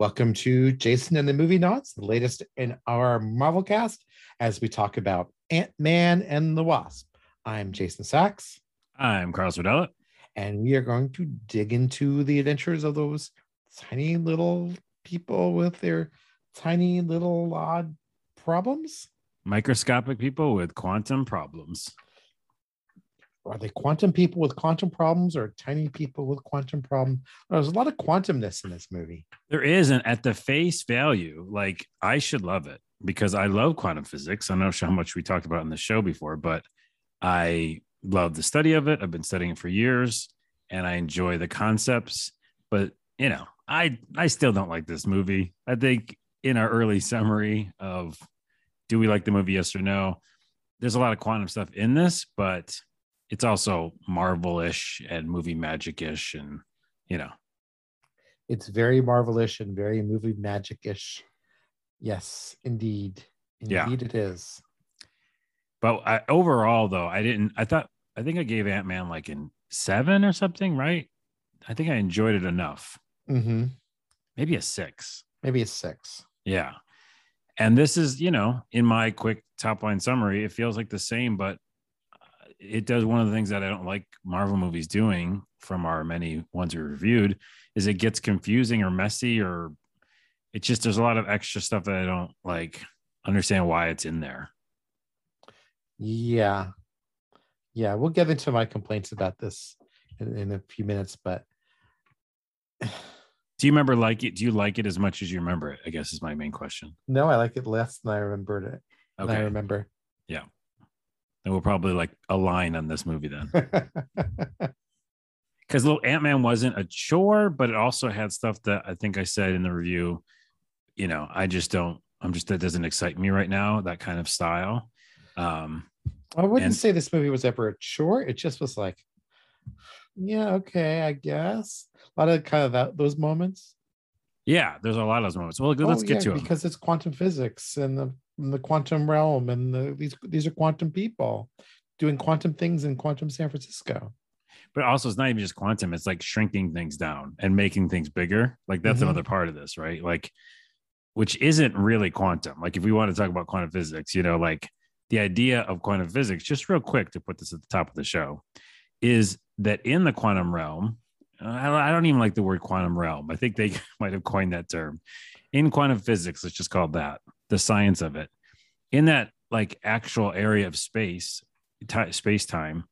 Welcome to Jason and the Movie Knots, the latest in our Marvel cast as we talk about Ant Man and the Wasp. I'm Jason Sachs. I'm Carl Sardella. And we are going to dig into the adventures of those tiny little people with their tiny little odd problems. Microscopic people with quantum problems are they quantum people with quantum problems or tiny people with quantum problems? There's a lot of quantumness in this movie. There is, and at the face value, like I should love it because I love quantum physics. I don't know how much we talked about in the show before, but I love the study of it. I've been studying it for years, and I enjoy the concepts. But you know, I I still don't like this movie. I think in our early summary of do we like the movie, yes or no, there's a lot of quantum stuff in this, but it's also Marvel-ish and movie magic-ish, and you know, it's very Marvelish and very movie magic-ish. Yes, indeed, indeed, yeah. it is. But I, overall, though, I didn't. I thought I think I gave Ant Man like in seven or something, right? I think I enjoyed it enough. Mm-hmm. Maybe a six. Maybe a six. Yeah. And this is, you know, in my quick top line summary, it feels like the same, but it does one of the things that I don't like Marvel movies doing from our many ones we reviewed is it gets confusing or messy or it's just there's a lot of extra stuff that I don't like understand why it's in there. Yeah. Yeah, we'll get into my complaints about this in, in a few minutes, but do you remember like it? Do you like it as much as you remember it? I guess is my main question. No, I like it less than I remembered it. Okay. I remember. Yeah. And we'll probably like align on this movie then. Because little Ant Man wasn't a chore, but it also had stuff that I think I said in the review. You know, I just don't. I'm just that doesn't excite me right now. That kind of style. Um, I wouldn't and, say this movie was ever a chore. It just was like, yeah, okay, I guess. A lot of kind of that those moments. Yeah, there's a lot of those moments. Well, let's oh, get yeah, to it because it's quantum physics and the in the quantum realm, and the, these these are quantum people doing quantum things in quantum San Francisco. But also, it's not even just quantum; it's like shrinking things down and making things bigger. Like that's mm-hmm. another part of this, right? Like, which isn't really quantum. Like, if we want to talk about quantum physics, you know, like the idea of quantum physics, just real quick to put this at the top of the show, is that in the quantum realm, I don't even like the word quantum realm. I think they might have coined that term. In quantum physics, let's just call that the science of it. In that like actual area of space t- space time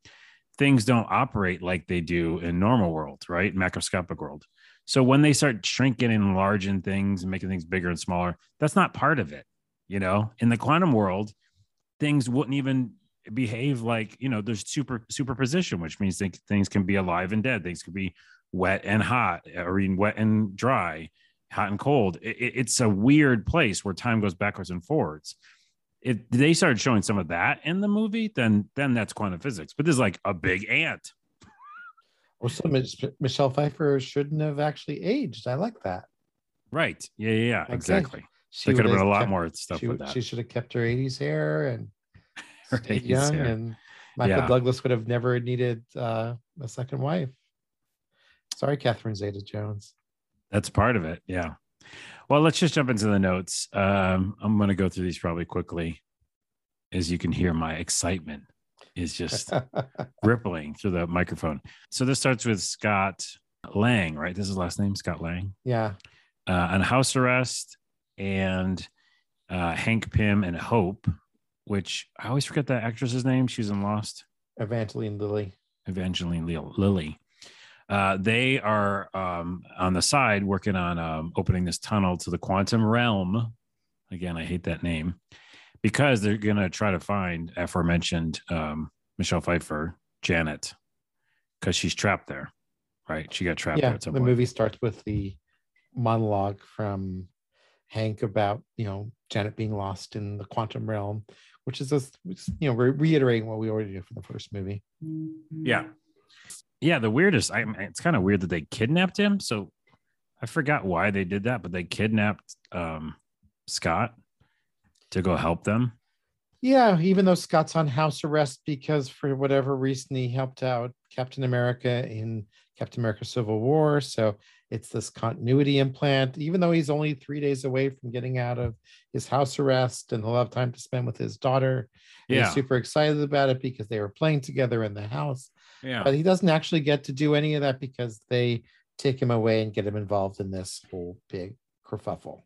things don't operate like they do in normal world right? Macroscopic world. So when they start shrinking and enlarging things and making things bigger and smaller that's not part of it you know? In the quantum world things wouldn't even behave like you know there's super superposition which means things can be alive and dead. Things could be wet and hot or even wet and dry hot and cold. It, it's a weird place where time goes backwards and forwards. If they started showing some of that in the movie, then then that's quantum physics. But this is like a big ant. Also, Michelle Pfeiffer shouldn't have actually aged. I like that. Right. Yeah. Yeah. yeah. Okay. Exactly. She there could have been a lot kept, more stuff she, with that. She should have kept her 80s hair and stayed young. Hair. And Michael yeah. Douglas would have never needed uh, a second wife. Sorry, Catherine Zeta Jones. That's part of it. Yeah. Well, let's just jump into the notes. Um, I'm going to go through these probably quickly. As you can hear, my excitement is just rippling through the microphone. So this starts with Scott Lang, right? This is last name, Scott Lang. Yeah. Uh, on house arrest and uh, Hank Pym and Hope, which I always forget that actress's name. She's in Lost. Evangeline Lilly. Evangeline Lilly. Uh, they are um, on the side working on um, opening this tunnel to the quantum realm. Again, I hate that name because they're going to try to find aforementioned um, Michelle Pfeiffer, Janet, because she's trapped there, right? She got trapped yeah, there at some the point. movie starts with the monologue from Hank about, you know, Janet being lost in the quantum realm, which is just, you know, re- reiterating what we already did for the first movie. Yeah yeah, the weirdest. I it's kind of weird that they kidnapped him. So I forgot why they did that, but they kidnapped um, Scott to go help them. Yeah, even though Scott's on house arrest because for whatever reason he helped out Captain America in Captain America Civil War. So it's this continuity implant, even though he's only three days away from getting out of his house arrest and he'll have time to spend with his daughter. Yeah. He's super excited about it because they were playing together in the house. Yeah. But he doesn't actually get to do any of that because they take him away and get him involved in this whole big kerfuffle.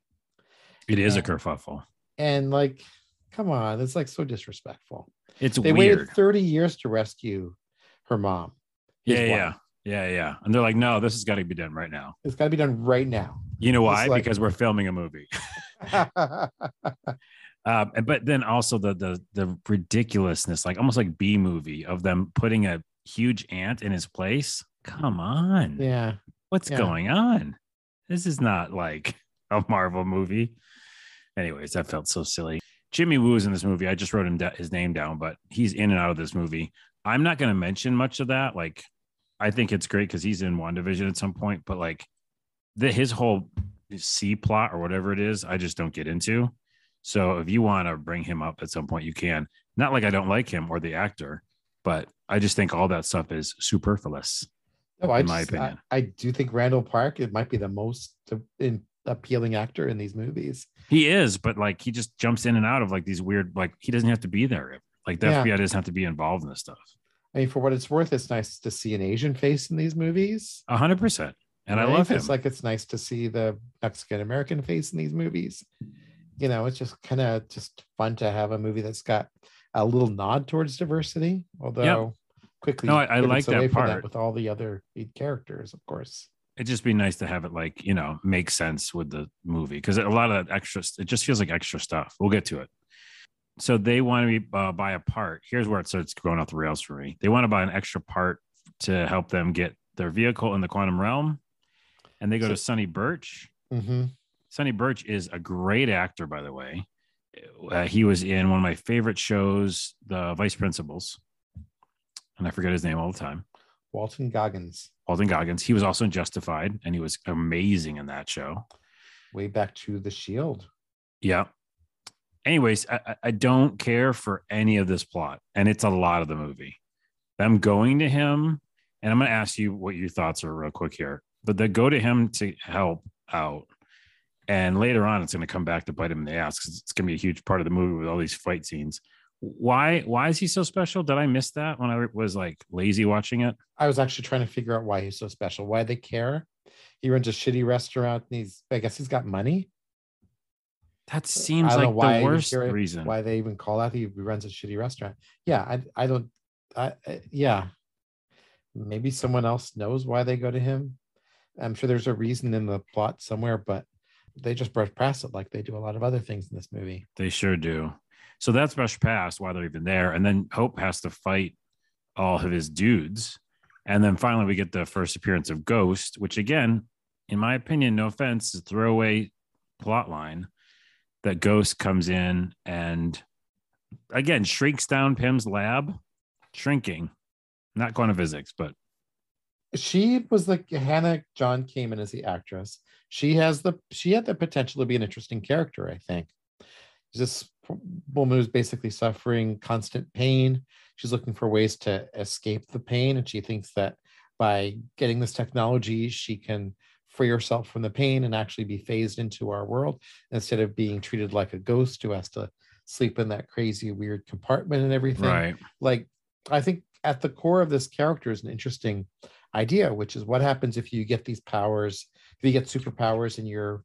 It is a kerfuffle. And like, come on, it's like so disrespectful. It's They weird. waited 30 years to rescue her mom. Yeah, wife. yeah. Yeah, yeah. And they're like, no, this has got to be done right now. It's got to be done right now. You know why? like- because we're filming a movie. Um, but then also the the the ridiculousness, like almost like B movie of them putting a huge ant in his place. Come on. yeah. What's yeah. going on? This is not like a Marvel movie. Anyways, that felt so silly. Jimmy Woo's in this movie. I just wrote him da- his name down, but he's in and out of this movie. I'm not going to mention much of that. Like, I think it's great because he's in WandaVision at some point, but like the his whole C plot or whatever it is, I just don't get into. So if you want to bring him up at some point, you can. Not like I don't like him or the actor, but I just think all that stuff is superfluous. No, I, in my just- I- opinion. I, do think Randall Park it might be the most in, appealing actor in these movies. He is, but like he just jumps in and out of like these weird, like he doesn't have to be there. Like the Yeah. FBI doesn't have to be involved in this stuff. I mean, for what it's worth, it's nice to see an Asian face in these movies. A hundred percent. And I love him. It's like it's nice to see the Mexican American face in these movies. You know, it's just kind of just fun to have a movie that's got a little nod towards diversity, although quickly No, I- I like that part. with all the other lead characters, of course. It'd just be nice to have it like, you know, make sense with the movie because a lot of that extra, it just feels like extra stuff. We'll get to it. So they want to be, uh, buy a part. Here's where it starts going off the rails for me. They want to buy an extra part to help them get their vehicle in the quantum realm. And they go So- to Sonny Birch. hmm Sonny Birch is a great actor, by the way. Uh, he was in one of my favorite shows, The Vice Principals, and I forget his name all the time. Walton Goggins, Walton Goggins. He was also in Justified, and he was amazing in that show. way back to the Shield. Yeah. Anyways, I, I- I don't care for any of this plot, and it's a lot of the movie. Them going to him, and I'm going to ask you what your thoughts are real quick here. But they go to him to help out, and later on, it's going to come back to bite him in the ass because it's going to be a huge part of the movie with all these fight scenes. Why? Why is he so special? Did I miss that when I was like lazy watching it? I was actually trying to figure out why he's so special, why they care. He runs a shitty restaurant and he's, I guess he's got money. That seems I don't know like why the worst hear reason. Why they even call out he runs a shitty restaurant. Yeah, I, I don't, I, I- yeah. Maybe someone else knows why they go to him. I'm sure there's a reason in the plot somewhere, but they just brush past it like they do a lot of other things in this movie. They sure do. So that's brushed past why they're even there. And then Hope has to fight all of his dudes. And then finally, we get the first appearance of Ghost, which, again, in my opinion, no offense, is a throwaway plot line that Ghost comes in and, again, shrinks down Pym's lab, shrinking, not quantum physics, but She was like Hannah John Kamen as the actress. She has the she had the potential to be an interesting character, I think. This woman who's basically suffering constant pain. She's looking for ways to escape the pain, and she thinks that by getting this technology, she can free herself from the pain and actually be phased into our world instead of being treated like a ghost who has to sleep in that crazy weird compartment and everything right. like i think at the core of this character is an interesting idea which is what happens if you get these powers if you get superpowers and you're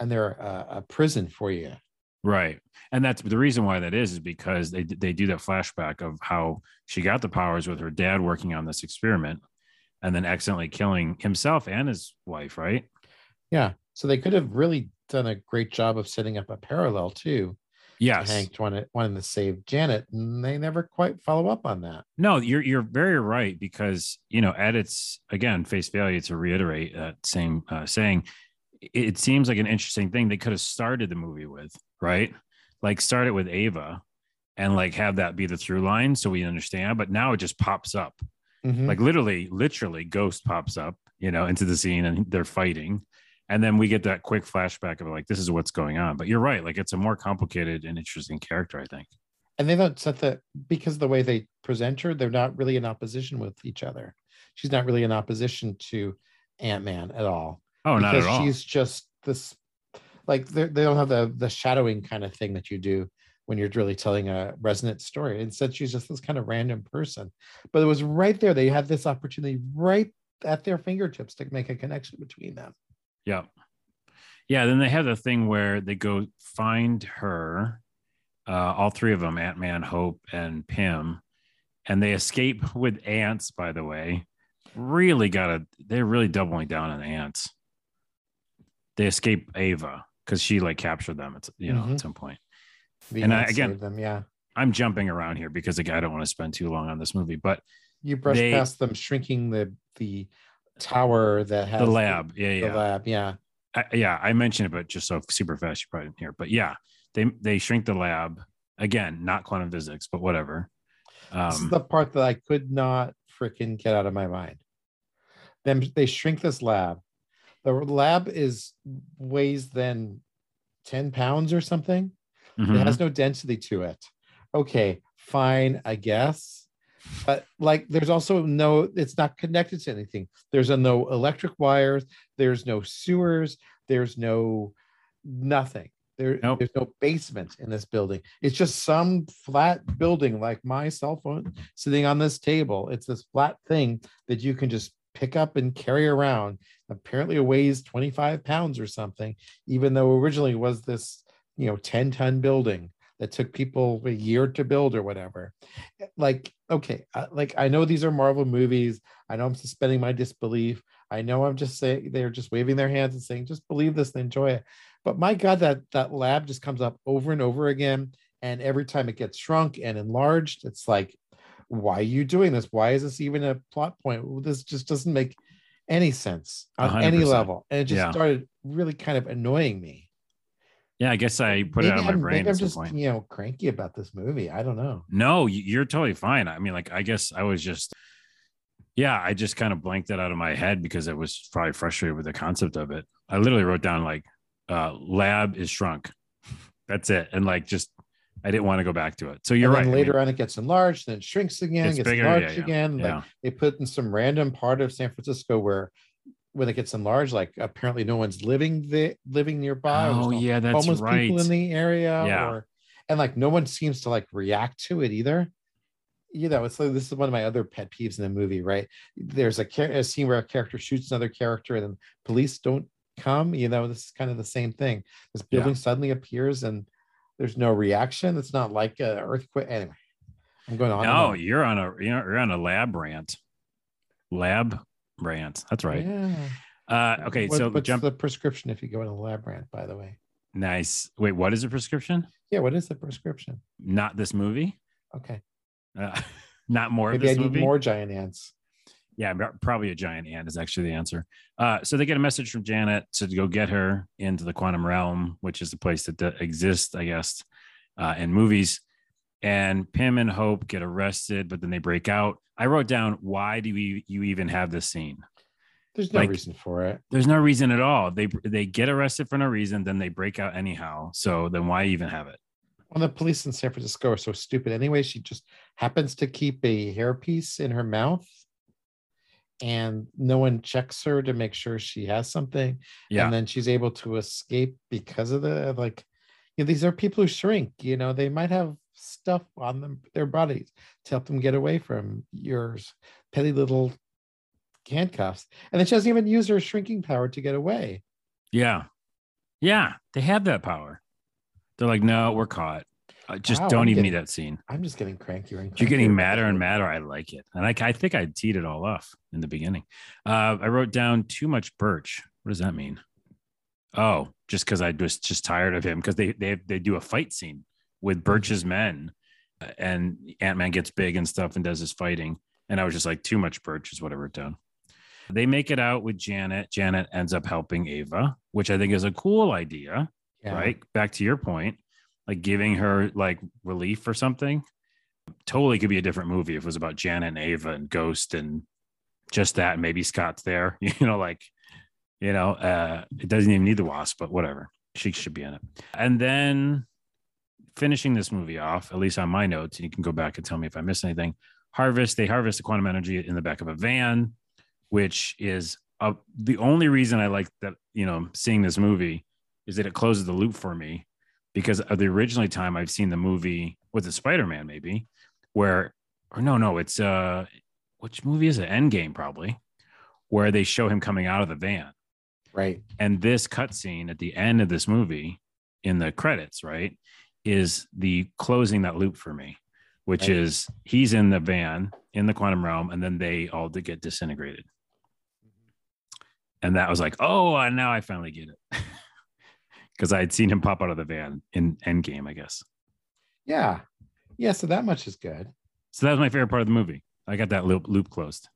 and they're a, a prison for you Right. And that's the reason why that is, is because they they do that flashback of how she got the powers with her dad working on this experiment and then accidentally killing himself and his wife, right? yeah so they could have really done a great job of setting up a parallel too Yes. hank wanted, wanted to save janet and they never quite follow up on that No, you're you're very right because you know at its again face value to reiterate that same uh, saying, it, seems like an interesting thing they could have started the movie with, right? Like start it with Ava, and like have that be the through line so we understand. But now it just pops up, Mhm. like literally, literally, Ghost pops up, you know, into the scene and they're fighting, and then we get that quick flashback of like this is what's going on. But you're right, like it's a more complicated and interesting character, I think. and they don't set that because the way they present her, they're not really in opposition with each other. She's not really in opposition to Ant Man at all. Oh, not at all. She's just this, like they they don't have the the shadowing kind of thing that you do when you're really telling a resonant story. Instead, she's just this kind of random person. But it was right there. They had this opportunity right at their fingertips to make a connection between them. Yeah. Yeah. Then they have the thing where they go find her, uh, all three of them, Ant Man, Hope, and Pym, and they escape with ants, by the way. Really got to, they're really doubling down on ants. They escape Ava because she like captured them at, you know, Mhm. at some point. The And I- again- them, yeah. I'm jumping around here because like, I don't want to spend too long on this movie, but You brush They- past them shrinking the the tower that has the lab, yeah, The, yeah. lab, yeah. I, yeah, I mentioned it, but just so super fast, you probably didn't hear. But yeah, they they shrink the lab again, not quantum physics, but whatever. this is Um, the part that I could not freaking get out of my mind. Then they shrink this lab. The lab is weighs then 10 pounds or something. mhm. It has no density to it. Okay, fine, I guess. But like there's also no, it's not connected to anything. There's a no electric wires, there's no sewers, there's no nothing. There, Nope. there's no basement in this building. It's just some flat building like my cell phone sitting on this table. It's this flat thing that you can just pick up and carry around. Apparently it weighs 25 pounds or something, even though originally it was this, you know, 10 ton building that took people a year to build or whatever. Like, okay, like I know these are Marvel movies. I know I'm suspending my disbelief. I know I'm just saying they're just waving their hands and saying, just believe this and enjoy it. But my God, that that lab just comes up over and over again. And every time it gets shrunk and enlarged, it's like, why are you doing this? Why is this even a plot point? This just doesn't make any sense on hundred any level. And it just Yeah. started really kind of annoying me. Yeah, I guess I put it out of my I'm, brain maybe I'm just, point. you know, cranky about this movie. I don't know. No, you- you're totally fine. I mean, like, I guess I was just, yeah, I just kind of blanked that out of my head because I was probably frustrated with the concept of it. I literally wrote down like, uh, lab is shrunk. That's it. And like, just, I didn't want to go back to it. So you're and right. then I later mean, on, it gets enlarged, then it shrinks again, Gets gets bigger, yeah, enlarged yeah, again. yeah. Like they put in some random part of San Francisco where when it gets enlarged, like apparently no one's living there, living nearby. oh, no yeah, that's homeless right. people in the area. Yeah. Or and like no one seems to like react to it either. You know, it's like this is one of my other pet peeves in the movie, right? There's a, a scene where a character shoots another character and then police don't come. You know, this is kind of the same thing. This Yeah. building suddenly appears and there's no reaction. It's not like an earthquake. Anyway, I'm going on. No, on. you're on a you're on a lab rant. Lab rant. That's right. Yeah. Uh, okay, What- so what's jump. the prescription if you go in a lab rant, by the way? Nice. Wait, what is a prescription? Yeah, what is the prescription? Not this movie. Okay. Uh, not more Maybe I need movie. more giant ants. Yeah, probably a giant ant is actually the answer. Uh, so they get a message from Janet to go get her into the quantum realm, which is the place that exists, I guess, uh, in movies. And Pym and Hope get arrested, but then they break out. I wrote down, why do we, you even have this scene? There's no Like- reason for it. There's no reason at all. They they get arrested for no reason, then they break out anyhow. So then why even have it? Well, the police in San Francisco are so stupid anyway. She just happens to keep a hairpiece in her mouth, and no one checks her to make sure she has something. Yeah. And then she's able to escape because of the like. You know, these are people who shrink. You know, they might have stuff on them, their bodies, to help them get away from yours petty little handcuffs. And then she doesn't even use her shrinking power to get away. Yeah. Yeah. They have that power. They're like, no, we're caught. Uh, just Wow, don't I'm even getting- need that scene. I'm just getting crankier and You're getting madder and madder. I like it. And like I think I teed it all off in the beginning. Uh, I wrote down too much birch. What does that mean? Oh, just because I was just tired of him because they they they do a fight scene with Birch's men, uh, and Ant Man gets big and stuff and does his fighting, and I was just like, too much Birch is whatever I wrote down. They make it out with Janet. Janet ends up helping Ava, which I think is a cool idea Yeah. right? Back to your point, like giving her like relief or something. Totally could be a different movie if it was about Janet and Ava and Ghost and just that. Maybe Scott's there, you know, like, you know, uh, it doesn't even need the wasp, but whatever. She should be in it. And then finishing this movie off, at least on my notes, and you can go back and tell me if I missed anything. Harvest, they harvest the quantum energy in the back of a van, which is uh, the only reason I like that, you know, seeing this movie is that it closes the loop for me because of the originally time I've seen the movie, was it Spider Man maybe, where, or no, no, it's, uh, which movie is it? Endgame, probably, where they show him coming out of the van. Right. And this cutscene at the end of this movie in the credits, right, is the closing that loop for me, which Right. is he's in the van in the quantum realm, and then they all get disintegrated. Mm-hmm. And that was like, oh, now I finally get it. Because I had seen him pop out of the van in Endgame, I guess. Yeah. Yeah. So that much is good. So that was my favorite part of the movie. I got that loop loop closed.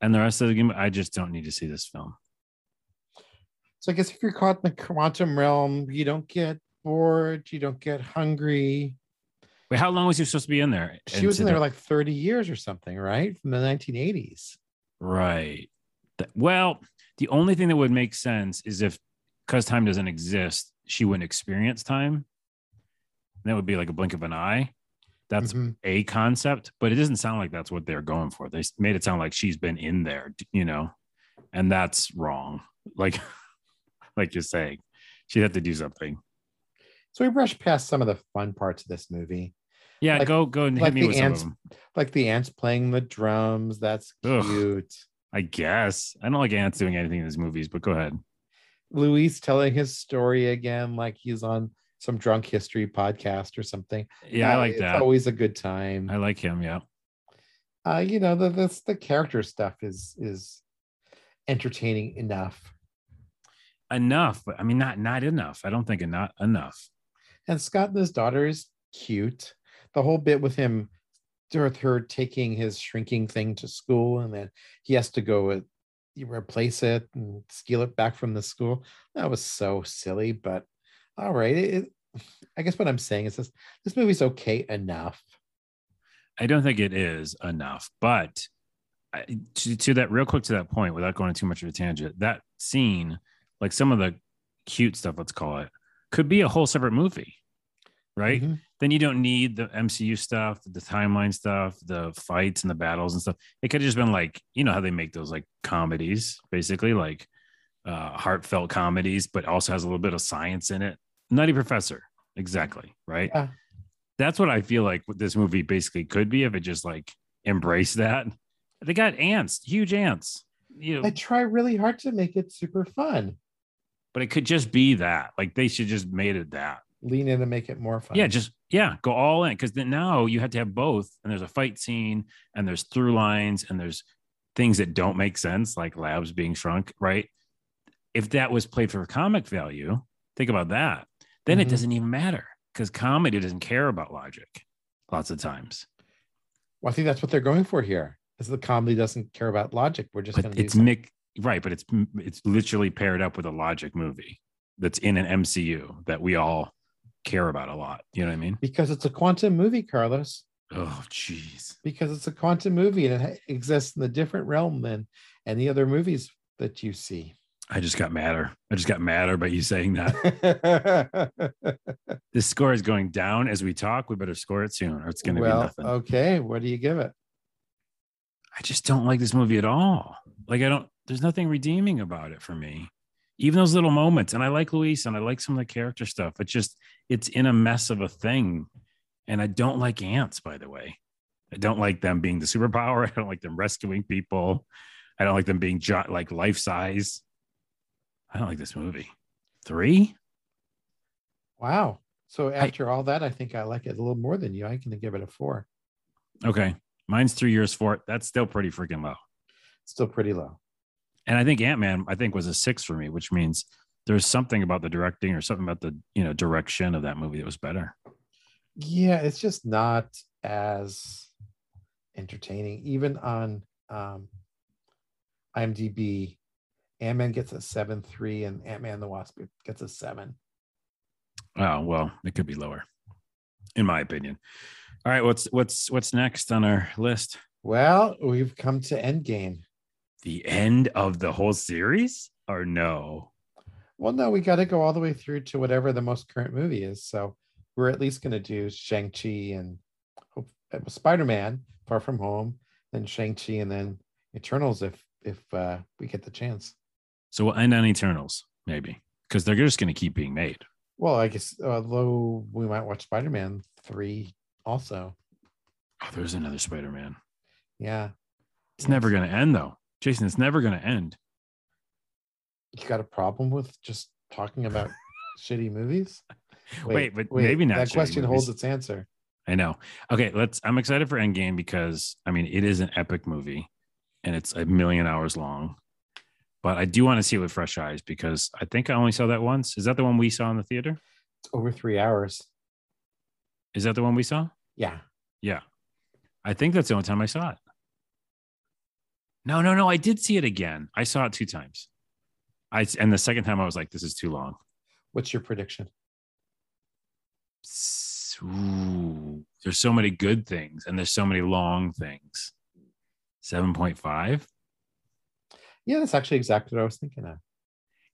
And the rest of the game, I just don't need to see this film. So I guess if you're caught in the quantum realm, you don't get bored, you don't get hungry. Wait, how long was he supposed to be in there? She was in there the- like 30 years or something, right? From the 1980s. Right. Well, the only thing that would make sense is if, because time doesn't exist, she wouldn't experience time. That would be like a blink of an eye. That's Mhm. a concept, but it doesn't sound like that's what they're going for. They made it sound like she's been in there, you know, and that's wrong. Like, like you're saying, she'd have to do something. So we brushed past some of the fun parts of this movie, Yeah, Like- go go and hit me with some of ants. them. like the ants playing the drums. That's Ugh. cute. I guess I don't like ants doing anything in these movies, but go ahead. Luis telling his story again, like he's on some drunk history podcast or something. Yeah, I Uh, like it's that. always a good time. I like him. Yeah. uh, you know, the this the character stuff is is entertaining enough. enough, but I mean not not enough. I don't think not enough. And Scott and his daughter is cute. The whole bit with him, with her taking his shrinking thing to school, and then he has to go uh, and replace it and steal it back from the school. That was so silly, but all right. It- I guess what I'm saying is this: this movie's okay enough. I don't think it is enough, but I, to, to that real quick to that point, without going too much of a tangent, that scene, like some of the cute stuff, let's call it, could be a whole separate movie, right? Mhm. Then you don't need the MCU stuff, the timeline stuff, the fights and the battles and stuff. It could have just been like, you know how they make those like comedies, basically like uh, heartfelt comedies, but also has a little bit of science in it. Nutty Professor, exactly, right? Yeah. That's what I feel like what this movie basically could be if it just like embraced that. They got ants, huge ants, you know, I try really hard to make it super fun. but it could just be that. Like they should just made it that. Lean in and make it more fun. Yeah, just yeah, go all in because then now you have to have both, and there's a fight scene, and there's through lines, and there's things that don't make sense, like labs being shrunk, right? If that was played for comic value, think about that. Then it Mhm. doesn't even matter because comedy doesn't care about logic lots of times. Well, I think that's what they're going for here. Is the comedy doesn't care about logic. We're just going to it's. Mick, right? But it's it's literally paired up with a logic movie that's in an MCU that we all care about a lot. You know what I mean? because it's a quantum movie, Carlos. Oh, jeez. Because it's a quantum movie and it exists in a different realm than any other movies that you see. I just got madder. I just got madder by you saying that. this score is going down as we talk. We better score it soon, or it's going to well, be nothing. okay. What do you give it? I just don't like this movie at all. Like I don't. There's nothing redeeming about it for me. Even those little moments, and I like Luis, and I like some of the character stuff. It's just it's in a mess of a thing, and I don't like ants. By the way, I don't like them being the superpower. I don't like them rescuing people. I don't like them being jo- like life size. I don't like this movie. Three. Wow. So after all that, I think I like it a little more than you. I can give it a four. Okay. Mine's three years for it. That's still pretty freaking low. Still pretty low. And I think Ant Man, I think, was a six for me, which means there's something about the directing or something about the you know direction of that movie that was better. Yeah, it's just not as entertaining. Even on um, IMDb, Ant Man gets a seven three, and Ant Man the Wasp gets a seven. Oh well, it could be lower, in my opinion. All right, what's what's what's next on our list? Well, we've come to Endgame. The end of the whole series, or no? Well, no, we got to go all the way through to whatever the most current movie is. So we're at least going to do Shang Chi and Spider Man, Far From Home, then Shang Chi, and then Eternals if if uh, we get the chance. So we'll end on Eternals, maybe, because they're just going to keep being made. Well, I guess although we might watch Spider Man three also. Oh, there's another Spider Man. Yeah, it's never going to end though, Jason. It's never going to end. You got a problem with just talking about shitty movies? Wait, wait but wait, maybe not. That question movies. holds its answer. I know. Okay, let's. I'm excited for Endgame because I mean it is an epic movie, and it's a million hours long. But I do want to see it with fresh eyes because I think I only saw that once. Is that the one we saw in the theater? It's over three hours. Is that the one we saw? Yeah. Yeah. I think that's the only time I saw it. No, no, no. I did see it again. I saw it two times. I and the second time I was like, this is too long. What's your prediction? Ooh, there's so many good things and there's so many long things. 7.5. Yeah, that's actually exactly what I was thinking of.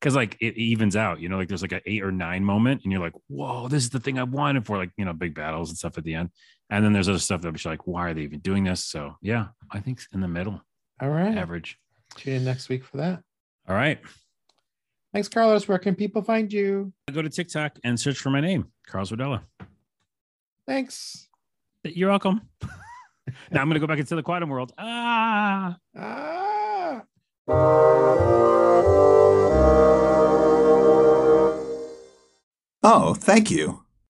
Because like it evens out, you know, like there's like an eight or nine moment, and you're like, whoa, this is the thing I wanted for like, you know, big battles and stuff at the end. And then there's other stuff that you're like, why are they even doing this? So yeah, I think in the middle. All right. Average. Tune in next week for that. All right. Thanks, Carlos. Where can people find you? Go to TikTok and search for my name, Carlos Rodella. Thanks. You're welcome. now I'm going to go back into the quantum world. Ah. Ah. Oh, thank you.